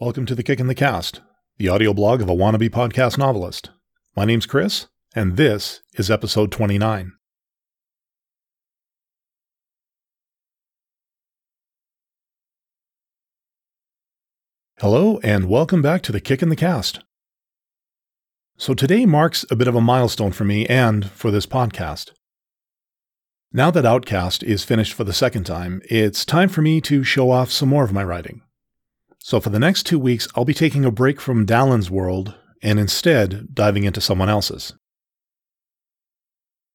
Welcome to The Kick in the Cast, the audio blog of a wannabe podcast novelist. My name's Chris, and this is episode 29. Hello, and welcome back to The Kick in the Cast. So today marks a bit of a milestone for me and for this podcast. Now that Outcast is finished for the second time, it's time for me to show off some more of my writing. So for the next two weeks, I'll be taking a break from Dallin's world and instead diving into someone else's.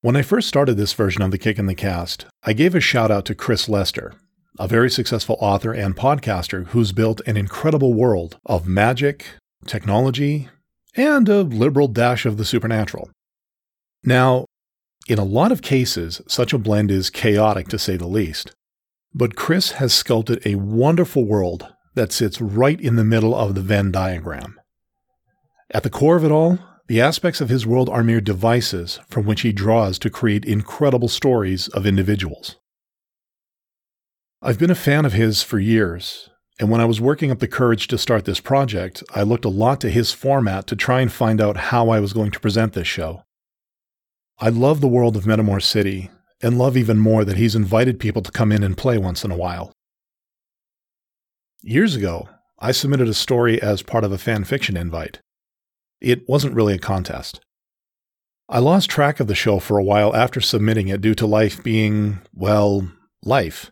When I first started this version of The Kick in the Cast, I gave a shout out to Chris Lester, a very successful author and podcaster who's built an incredible world of magic, technology, and a liberal dash of the supernatural. Now, in a lot of cases, such a blend is chaotic to say the least. But Chris has sculpted a wonderful world that sits right in the middle of the Venn diagram. At the core of it all, the aspects of his world are mere devices from which he draws to create incredible stories of individuals. I've been a fan of his for years, and when I was working up the courage to start this project, I looked a lot to his format to try and find out how I was going to present this show. I love the world of Metamor City, and love even more that he's invited people to come in and play once in a while. Years ago, I submitted a story as part of a fan fiction invite. It wasn't really a contest. I lost track of the show for a while after submitting it due to life being, well, life.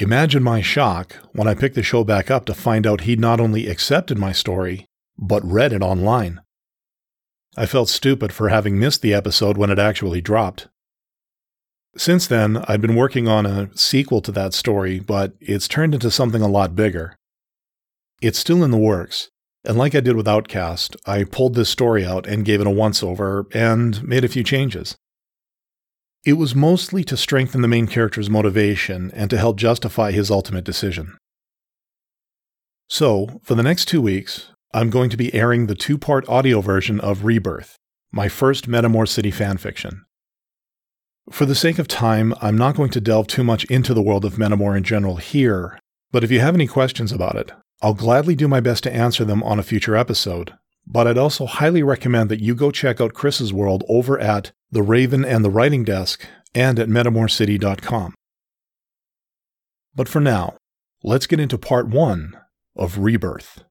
Imagine my shock when I picked the show back up to find out he'd not only accepted my story, but read it online. I felt stupid for having missed the episode when it actually dropped. Since then, I've been working on a sequel to that story, but it's turned into something a lot bigger. It's still in the works, and like I did with Outcast, I pulled this story out and gave it a once over and made a few changes. It was mostly to strengthen the main character's motivation and to help justify his ultimate decision. So, for the next two weeks, I'm going to be airing the two part audio version of Rebirth, my first Metamor City fanfiction. For the sake of time, I'm not going to delve too much into the world of Metamor in general here, but if you have any questions about it, I'll gladly do my best to answer them on a future episode. But I'd also highly recommend that you go check out Chris's world over at The Raven and the Writing Desk and at metamorcity.com. But for now, let's get into part one of Rebirth.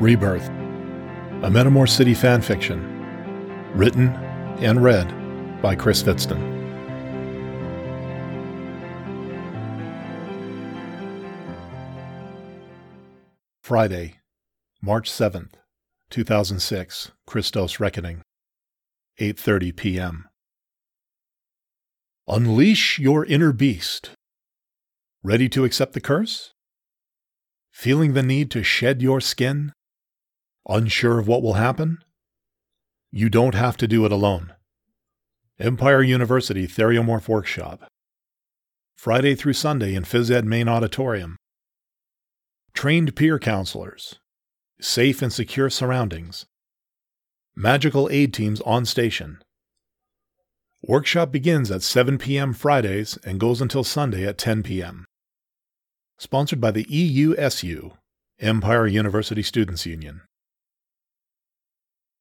Rebirth, a Metamor City fanfiction, written and read by Chris Fitston. Friday, March 7th, 2006, Christos Reckoning, 8:30 p.m. Unleash your inner beast. Ready to accept the curse? Feeling the need to shed your skin? Unsure of what will happen? You don't have to do it alone. Empire University Theriomorph Workshop. Friday through Sunday in Phys Ed Main Auditorium. Trained peer counselors. Safe and secure surroundings. Magical aid teams on station. Workshop begins at 7 p.m. Fridays and goes until Sunday at 10 p.m. Sponsored by the EUSU, Empire University Students Union.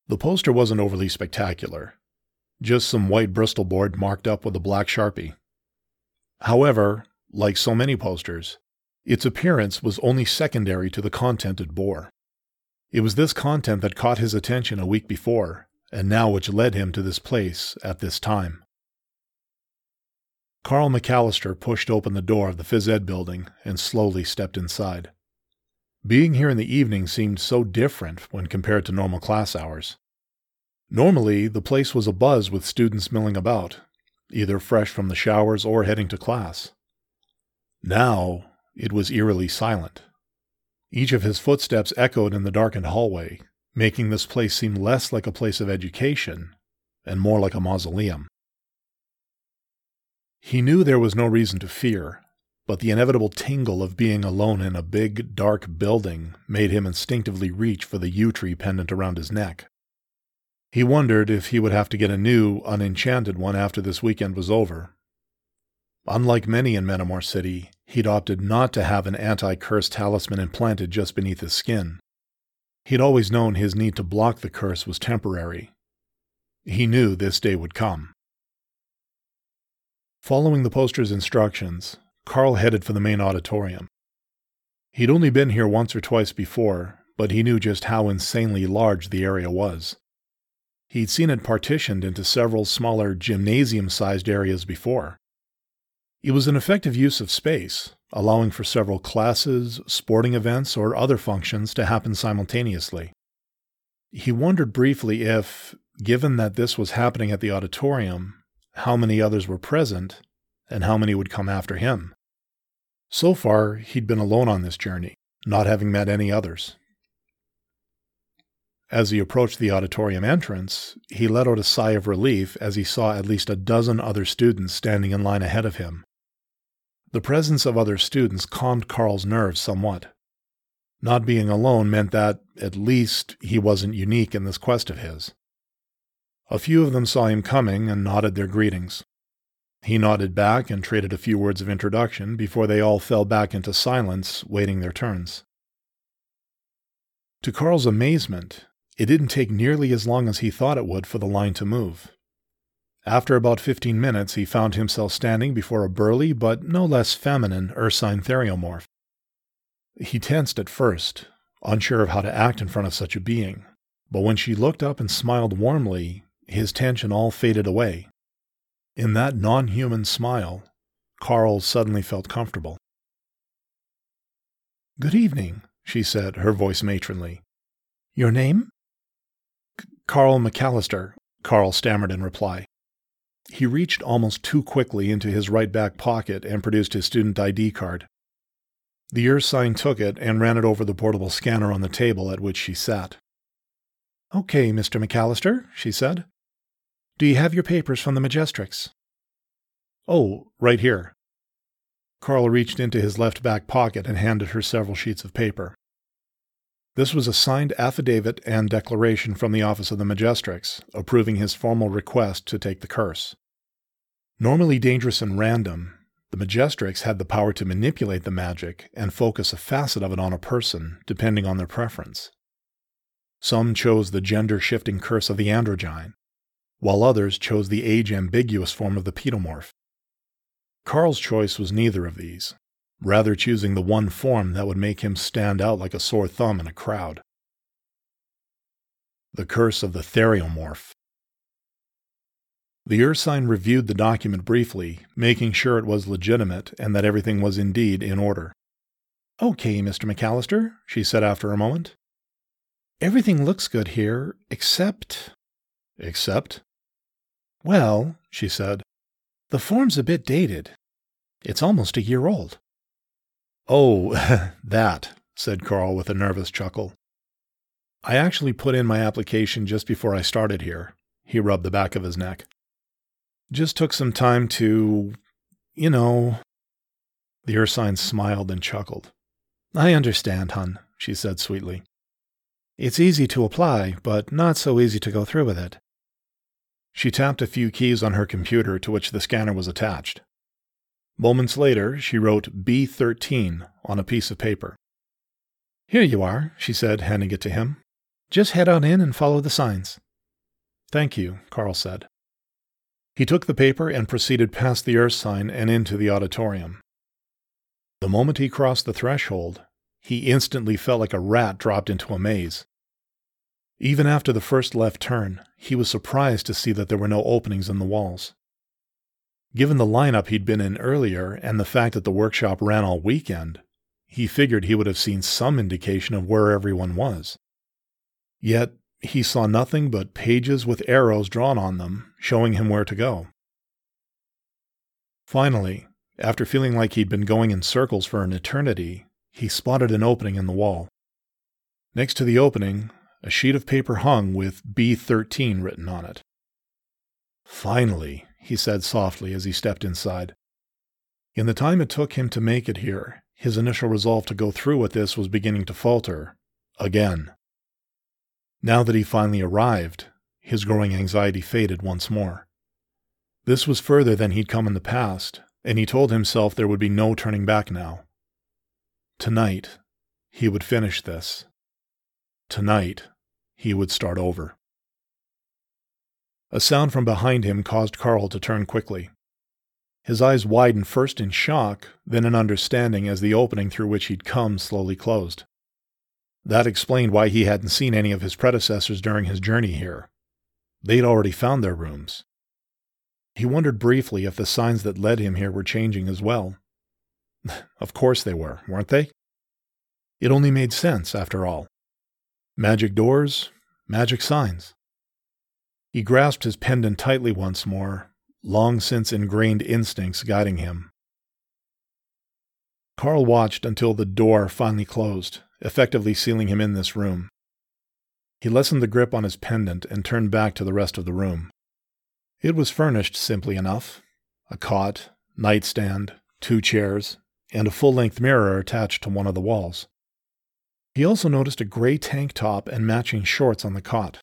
The poster wasn't overly spectacular, just some white Bristol board marked up with a black sharpie. However, like so many posters, its appearance was only secondary to the content it bore. It was this content that caught his attention a week before, and now which led him to this place at this time. Carl McAllister pushed open the door of the phys ed building and slowly stepped inside. Being here in the evening seemed so different when compared to normal class hours. Normally, the place was abuzz with students milling about, either fresh from the showers or heading to class. Now, it was eerily silent. Each of his footsteps echoed in the darkened hallway, making this place seem less like a place of education and more like a mausoleum. He knew there was no reason to fear, but the inevitable tingle of being alone in a big, dark building made him instinctively reach for the yew tree pendant around his neck. He wondered if he would have to get a new, unenchanted one after this weekend was over. Unlike many in Metamor City, he'd opted not to have an anti curse talisman implanted just beneath his skin. He'd always known his need to block the curse was temporary. He knew this day would come. Following the poster's instructions, Carl headed for the main auditorium. He'd only been here once or twice before, but he knew just how insanely large the area was. He'd seen it partitioned into several smaller gymnasium sized areas before. It was an effective use of space, allowing for several classes, sporting events, or other functions to happen simultaneously. He wondered briefly if, given that this was happening at the auditorium, how many others were present and how many would come after him. So far, he'd been alone on this journey, not having met any others. As he approached the auditorium entrance, he let out a sigh of relief as he saw at least a dozen other students standing in line ahead of him. The presence of other students calmed Carl's nerves somewhat. Not being alone meant that, at least, he wasn't unique in this quest of his. A few of them saw him coming and nodded their greetings. He nodded back and traded a few words of introduction before they all fell back into silence, waiting their turns. To Carl's amazement, it didn't take nearly as long as he thought it would for the line to move. After about 15 minutes, he found himself standing before a burly but no less feminine Ursine theriomorph. He tensed at first, unsure of how to act in front of such a being, but when she looked up and smiled warmly, his tension all faded away. In that non human smile, Carl suddenly felt comfortable. Good evening, she said, her voice matronly. Your name? Carl McAllister, Carl stammered in reply. He reached almost too quickly into his right back pocket and produced his student ID card. The Ursine took it and ran it over the portable scanner on the table at which she sat. Okay, Mr. McAllister, she said. Do you have your papers from the Majestrix? Oh, right here. Carl reached into his left back pocket and handed her several sheets of paper. This was a signed affidavit and declaration from the office of the Majestrix, approving his formal request to take the curse. Normally dangerous and random, the Majestrix had the power to manipulate the magic and focus a facet of it on a person, depending on their preference. Some chose the gender shifting curse of the androgyne, while others chose the age ambiguous form of the pedomorph. Carl's choice was neither of these, rather choosing the one form that would make him stand out like a sore thumb in a crowd. The Curse of the Theriomorph. The Ursine reviewed the document briefly, making sure it was legitimate and that everything was indeed in order. Okay, Mr. McAllister, she said after a moment. Everything looks good here, except. Except? Well, she said, the form's a bit dated. It's almost a year old. Oh, that, said Carl with a nervous chuckle. I actually put in my application just before I started here. He rubbed the back of his neck. Just took some time to, you know. The Ursine smiled and chuckled. I understand, hun, she said sweetly. It's easy to apply, but not so easy to go through with it. She tapped a few keys on her computer to which the scanner was attached. Moments later, she wrote B13 on a piece of paper. Here you are, she said, handing it to him. Just head on in and follow the signs. Thank you, Carl said. He took the paper and proceeded past the earth sign and into the auditorium. The moment he crossed the threshold, he instantly felt like a rat dropped into a maze. Even after the first left turn, he was surprised to see that there were no openings in the walls. Given the lineup he'd been in earlier and the fact that the workshop ran all weekend, he figured he would have seen some indication of where everyone was. Yet, he saw nothing but pages with arrows drawn on them, showing him where to go. Finally, after feeling like he'd been going in circles for an eternity, he spotted an opening in the wall. Next to the opening, a sheet of paper hung with B13 written on it. Finally, he said softly as he stepped inside. In the time it took him to make it here, his initial resolve to go through with this was beginning to falter. Again. Now that he finally arrived, his growing anxiety faded once more. This was further than he'd come in the past, and he told himself there would be no turning back now. Tonight, he would finish this. Tonight, he would start over. A sound from behind him caused Carl to turn quickly. His eyes widened first in shock, then in understanding as the opening through which he'd come slowly closed. That explained why he hadn't seen any of his predecessors during his journey here. They'd already found their rooms. He wondered briefly if the signs that led him here were changing as well. of course they were, weren't they? It only made sense, after all. Magic doors, magic signs. He grasped his pendant tightly once more, long since ingrained instincts guiding him. Carl watched until the door finally closed, effectively sealing him in this room. He lessened the grip on his pendant and turned back to the rest of the room. It was furnished simply enough a cot, nightstand, two chairs, and a full length mirror attached to one of the walls. He also noticed a gray tank top and matching shorts on the cot.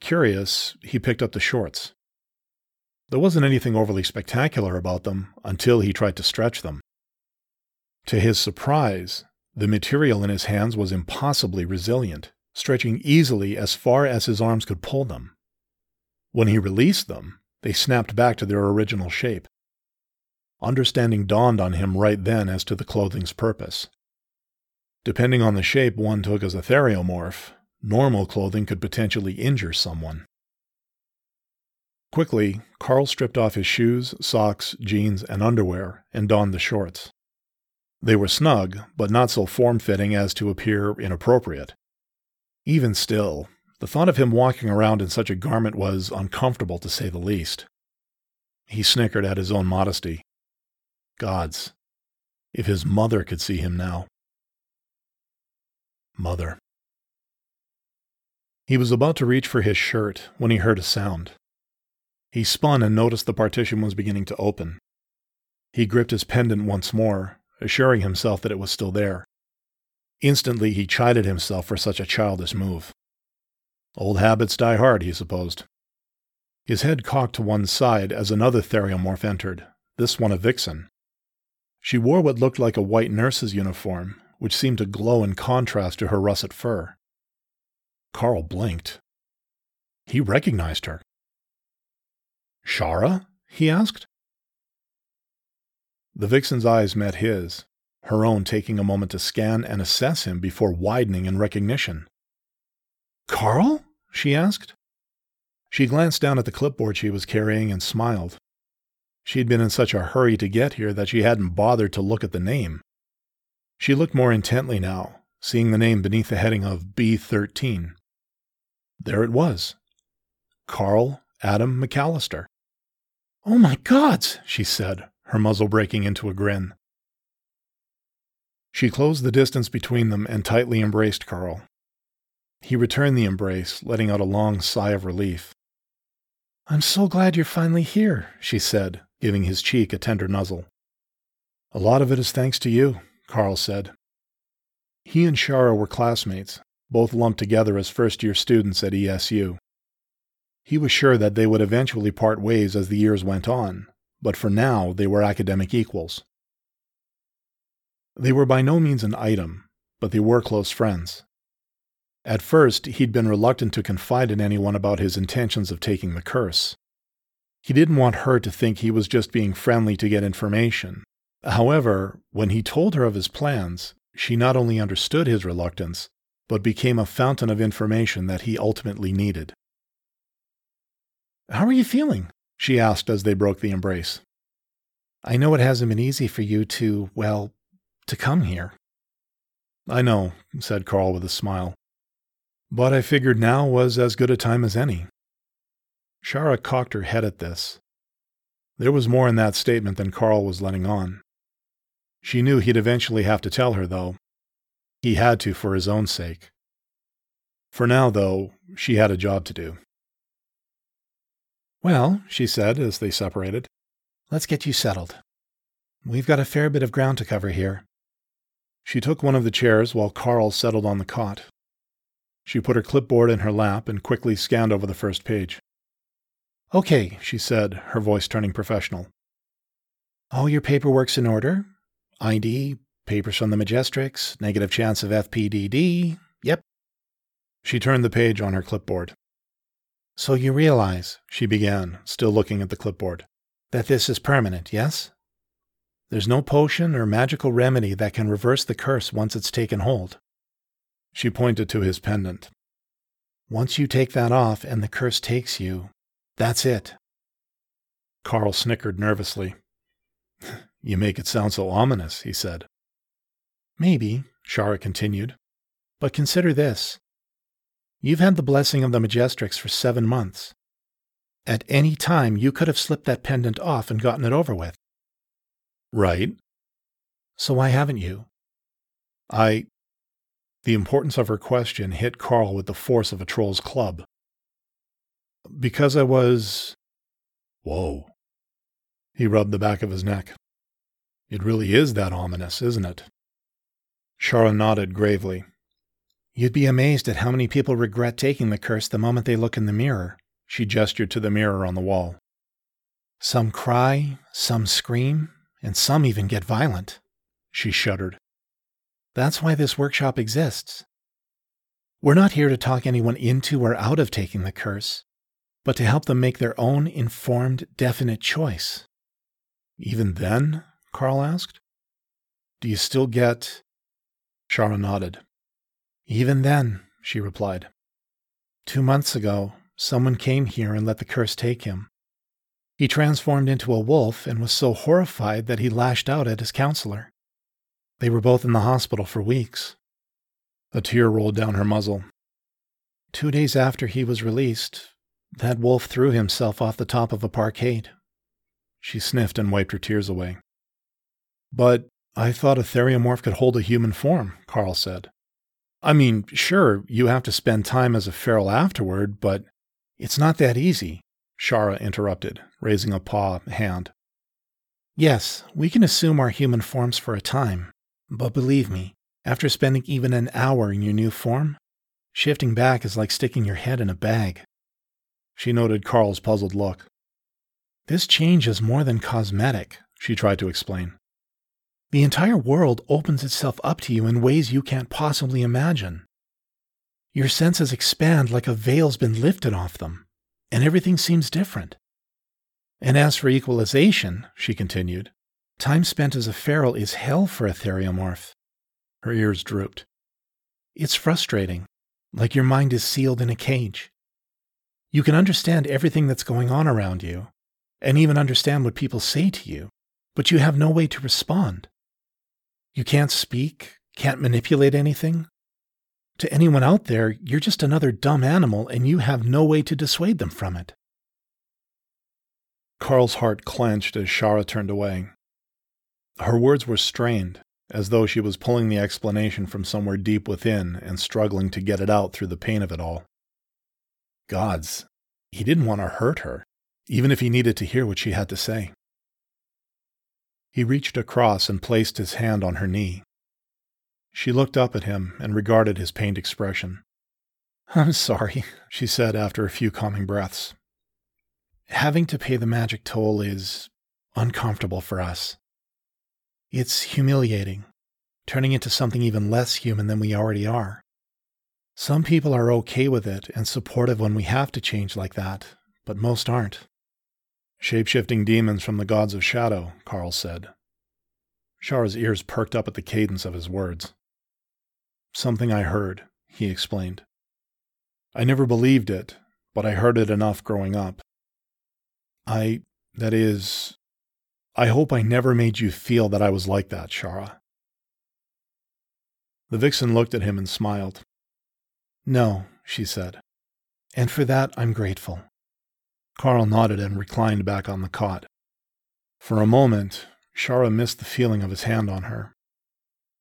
Curious, he picked up the shorts. There wasn't anything overly spectacular about them until he tried to stretch them. To his surprise, the material in his hands was impossibly resilient, stretching easily as far as his arms could pull them. When he released them, they snapped back to their original shape. Understanding dawned on him right then as to the clothing's purpose. Depending on the shape one took as a theriomorph, normal clothing could potentially injure someone. Quickly, Carl stripped off his shoes, socks, jeans, and underwear and donned the shorts. They were snug, but not so form fitting as to appear inappropriate. Even still, the thought of him walking around in such a garment was uncomfortable to say the least. He snickered at his own modesty. Gods, if his mother could see him now. Mother. He was about to reach for his shirt when he heard a sound. He spun and noticed the partition was beginning to open. He gripped his pendant once more assuring himself that it was still there. Instantly, he chided himself for such a childish move. Old habits die hard, he supposed. His head cocked to one side as another theriomorph entered, this one a vixen. She wore what looked like a white nurse's uniform, which seemed to glow in contrast to her russet fur. Carl blinked. He recognized her. Shara? he asked. The vixen's eyes met his, her own taking a moment to scan and assess him before widening in recognition. Carl? she asked. She glanced down at the clipboard she was carrying and smiled. She'd been in such a hurry to get here that she hadn't bothered to look at the name. She looked more intently now, seeing the name beneath the heading of B13. There it was Carl Adam McAllister. Oh my gods, she said, her muzzle breaking into a grin. She closed the distance between them and tightly embraced Carl. He returned the embrace, letting out a long sigh of relief. I'm so glad you're finally here, she said, giving his cheek a tender nuzzle. A lot of it is thanks to you, Carl said. He and Shara were classmates, both lumped together as first year students at ESU. He was sure that they would eventually part ways as the years went on, but for now they were academic equals. They were by no means an item, but they were close friends. At first, he'd been reluctant to confide in anyone about his intentions of taking the curse. He didn't want her to think he was just being friendly to get information. However, when he told her of his plans, she not only understood his reluctance, but became a fountain of information that he ultimately needed. How are you feeling? she asked as they broke the embrace. I know it hasn't been easy for you to, well, to come here. I know, said Carl with a smile. But I figured now was as good a time as any. Shara cocked her head at this. There was more in that statement than Carl was letting on. She knew he'd eventually have to tell her, though. He had to for his own sake. For now, though, she had a job to do. Well, she said as they separated, let's get you settled. We've got a fair bit of ground to cover here. She took one of the chairs while Carl settled on the cot. She put her clipboard in her lap and quickly scanned over the first page. Okay, she said, her voice turning professional. All your paperwork's in order? ID, papers from the Majestrix, negative chance of FPDD. Yep. She turned the page on her clipboard. So you realize, she began, still looking at the clipboard, that this is permanent, yes? There's no potion or magical remedy that can reverse the curse once it's taken hold. She pointed to his pendant. Once you take that off and the curse takes you, that's it. Carl snickered nervously. You make it sound so ominous, he said. Maybe, Shara continued. But consider this. You've had the blessing of the Majestrix for seven months. At any time, you could have slipped that pendant off and gotten it over with. Right. So why haven't you? I. The importance of her question hit Carl with the force of a troll's club. Because I was. Whoa. He rubbed the back of his neck. It really is that ominous, isn't it? Shara nodded gravely. You'd be amazed at how many people regret taking the curse the moment they look in the mirror. She gestured to the mirror on the wall. Some cry, some scream, and some even get violent. She shuddered. That's why this workshop exists. We're not here to talk anyone into or out of taking the curse, but to help them make their own informed, definite choice. Even then? Carl asked. Do you still get. Shara nodded. Even then, she replied. Two months ago, someone came here and let the curse take him. He transformed into a wolf and was so horrified that he lashed out at his counselor. They were both in the hospital for weeks. A tear rolled down her muzzle. Two days after he was released, that wolf threw himself off the top of a parkade. She sniffed and wiped her tears away. But I thought a theriomorph could hold a human form, Carl said. I mean, sure, you have to spend time as a feral afterward, but it's not that easy, Shara interrupted, raising a paw hand. Yes, we can assume our human forms for a time, but believe me, after spending even an hour in your new form, shifting back is like sticking your head in a bag. She noted Carl's puzzled look. This change is more than cosmetic, she tried to explain. The entire world opens itself up to you in ways you can't possibly imagine. Your senses expand like a veil's been lifted off them, and everything seems different. And as for equalization, she continued, time spent as a feral is hell for a theriomorph. Her ears drooped. It's frustrating, like your mind is sealed in a cage. You can understand everything that's going on around you, and even understand what people say to you, but you have no way to respond. You can't speak, can't manipulate anything. To anyone out there, you're just another dumb animal and you have no way to dissuade them from it. Carl's heart clenched as Shara turned away. Her words were strained, as though she was pulling the explanation from somewhere deep within and struggling to get it out through the pain of it all. Gods, he didn't want to hurt her, even if he needed to hear what she had to say. He reached across and placed his hand on her knee. She looked up at him and regarded his pained expression. I'm sorry, she said after a few calming breaths. Having to pay the magic toll is uncomfortable for us. It's humiliating, turning into something even less human than we already are. Some people are okay with it and supportive when we have to change like that, but most aren't. Shapeshifting demons from the gods of shadow, Carl said. Shara's ears perked up at the cadence of his words. Something I heard, he explained. I never believed it, but I heard it enough growing up. I, that is, I hope I never made you feel that I was like that, Shara. The vixen looked at him and smiled. No, she said, and for that I'm grateful. Carl nodded and reclined back on the cot. For a moment, Shara missed the feeling of his hand on her.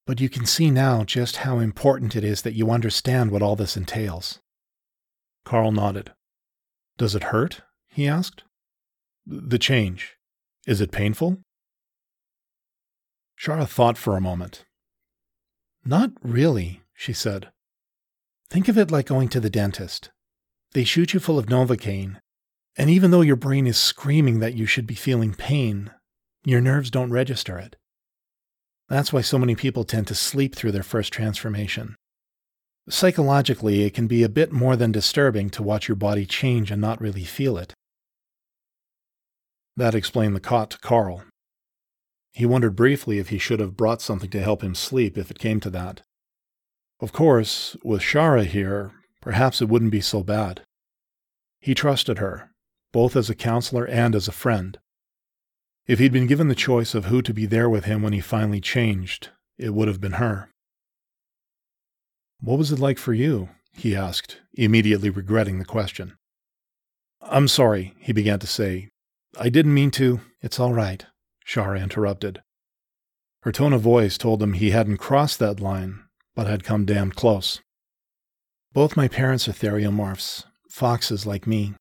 But you can see now just how important it is that you understand what all this entails. Carl nodded. Does it hurt? he asked. The change. Is it painful? Shara thought for a moment. Not really, she said. Think of it like going to the dentist. They shoot you full of Novocaine, and even though your brain is screaming that you should be feeling pain, your nerves don't register it. That's why so many people tend to sleep through their first transformation. Psychologically, it can be a bit more than disturbing to watch your body change and not really feel it. That explained the cot to Carl. He wondered briefly if he should have brought something to help him sleep if it came to that. Of course, with Shara here, perhaps it wouldn't be so bad. He trusted her, both as a counselor and as a friend. If he'd been given the choice of who to be there with him when he finally changed, it would have been her. What was it like for you? he asked, immediately regretting the question. I'm sorry, he began to say. I didn't mean to. It's all right, Shara interrupted. Her tone of voice told him he hadn't crossed that line, but had come damned close. Both my parents are theriomorphs, foxes like me.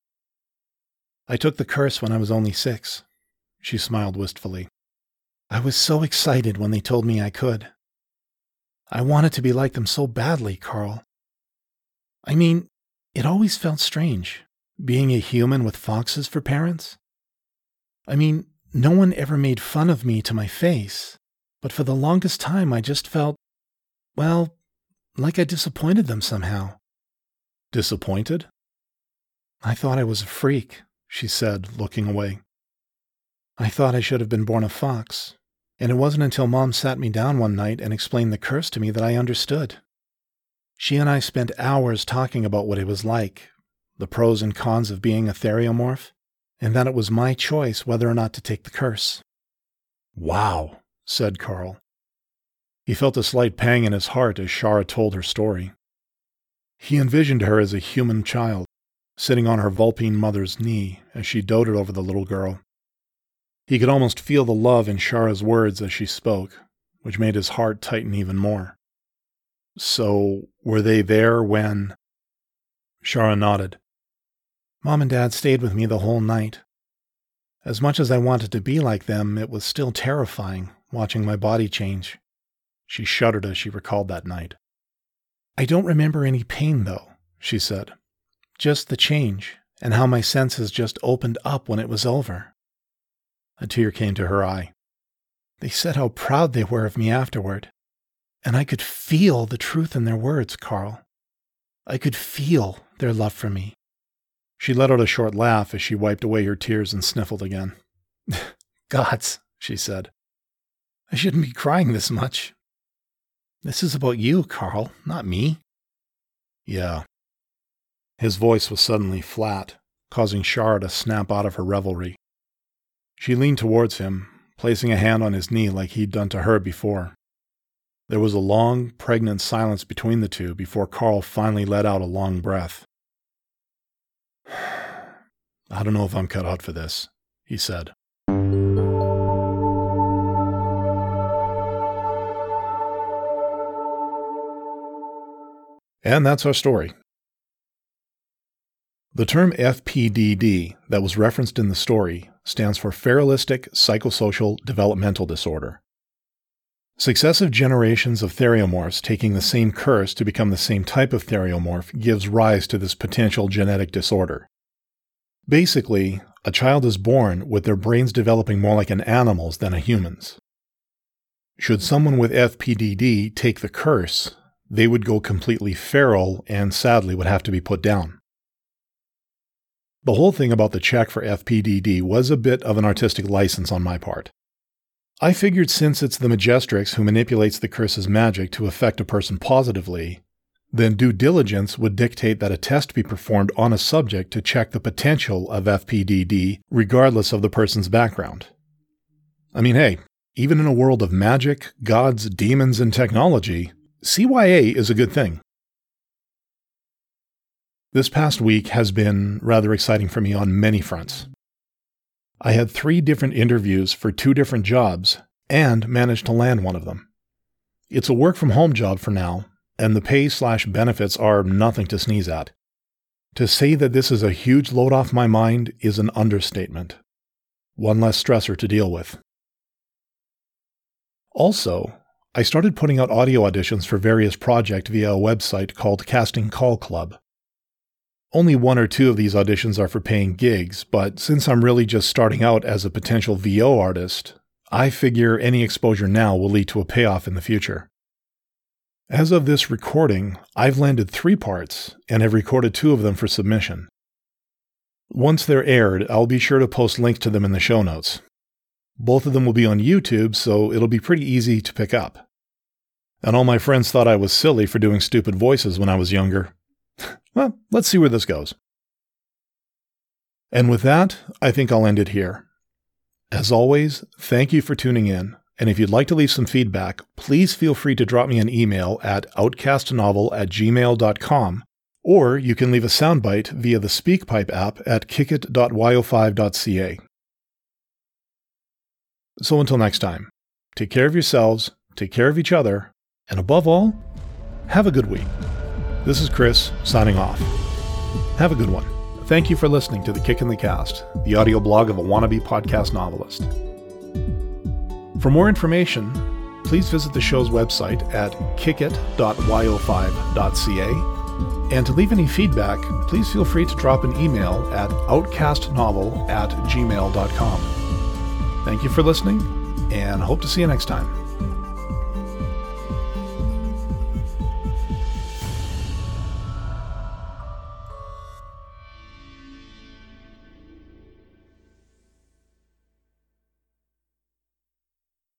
I took the curse when I was only six. She smiled wistfully. I was so excited when they told me I could. I wanted to be like them so badly, Carl. I mean, it always felt strange, being a human with foxes for parents. I mean, no one ever made fun of me to my face, but for the longest time I just felt, well, like I disappointed them somehow. Disappointed? I thought I was a freak, she said, looking away. I thought I should have been born a fox, and it wasn't until Mom sat me down one night and explained the curse to me that I understood. She and I spent hours talking about what it was like, the pros and cons of being a theriomorph, and that it was my choice whether or not to take the curse. Wow, said Carl. He felt a slight pang in his heart as Shara told her story. He envisioned her as a human child, sitting on her Vulpine mother's knee as she doted over the little girl. He could almost feel the love in Shara's words as she spoke, which made his heart tighten even more. So, were they there when? Shara nodded. Mom and Dad stayed with me the whole night. As much as I wanted to be like them, it was still terrifying watching my body change. She shuddered as she recalled that night. I don't remember any pain, though, she said. Just the change, and how my senses just opened up when it was over. A tear came to her eye. They said how proud they were of me afterward, and I could feel the truth in their words, Carl. I could feel their love for me. She let out a short laugh as she wiped away her tears and sniffled again. Gods, she said. I shouldn't be crying this much. This is about you, Carl, not me. Yeah. His voice was suddenly flat, causing Shara to snap out of her revelry. She leaned towards him, placing a hand on his knee like he'd done to her before. There was a long, pregnant silence between the two before Carl finally let out a long breath. I don't know if I'm cut out for this, he said. And that's our story. The term FPDD that was referenced in the story stands for Feralistic Psychosocial Developmental Disorder. Successive generations of theriomorphs taking the same curse to become the same type of theriomorph gives rise to this potential genetic disorder. Basically, a child is born with their brains developing more like an animal's than a human's. Should someone with FPDD take the curse, they would go completely feral and sadly would have to be put down. The whole thing about the check for FPDD was a bit of an artistic license on my part. I figured since it's the Majestrix who manipulates the curse's magic to affect a person positively, then due diligence would dictate that a test be performed on a subject to check the potential of FPDD, regardless of the person's background. I mean, hey, even in a world of magic, gods, demons, and technology, CYA is a good thing. This past week has been rather exciting for me on many fronts. I had three different interviews for two different jobs and managed to land one of them. It's a work from home job for now, and the pay slash benefits are nothing to sneeze at. To say that this is a huge load off my mind is an understatement. One less stressor to deal with. Also, I started putting out audio auditions for various projects via a website called Casting Call Club. Only one or two of these auditions are for paying gigs, but since I'm really just starting out as a potential VO artist, I figure any exposure now will lead to a payoff in the future. As of this recording, I've landed three parts and have recorded two of them for submission. Once they're aired, I'll be sure to post links to them in the show notes. Both of them will be on YouTube, so it'll be pretty easy to pick up. And all my friends thought I was silly for doing stupid voices when I was younger. Well, let's see where this goes. And with that, I think I'll end it here. As always, thank you for tuning in, and if you'd like to leave some feedback, please feel free to drop me an email at outcastnovel at gmail.com, or you can leave a soundbite via the SpeakPipe app at kickit.yo5.ca. So until next time, take care of yourselves, take care of each other, and above all, have a good week. This is Chris signing off. Have a good one. Thank you for listening to The Kick in the Cast, the audio blog of a wannabe podcast novelist. For more information, please visit the show's website at kickit.yo5.ca. And to leave any feedback, please feel free to drop an email at outcastnovel at gmail.com. Thank you for listening, and hope to see you next time.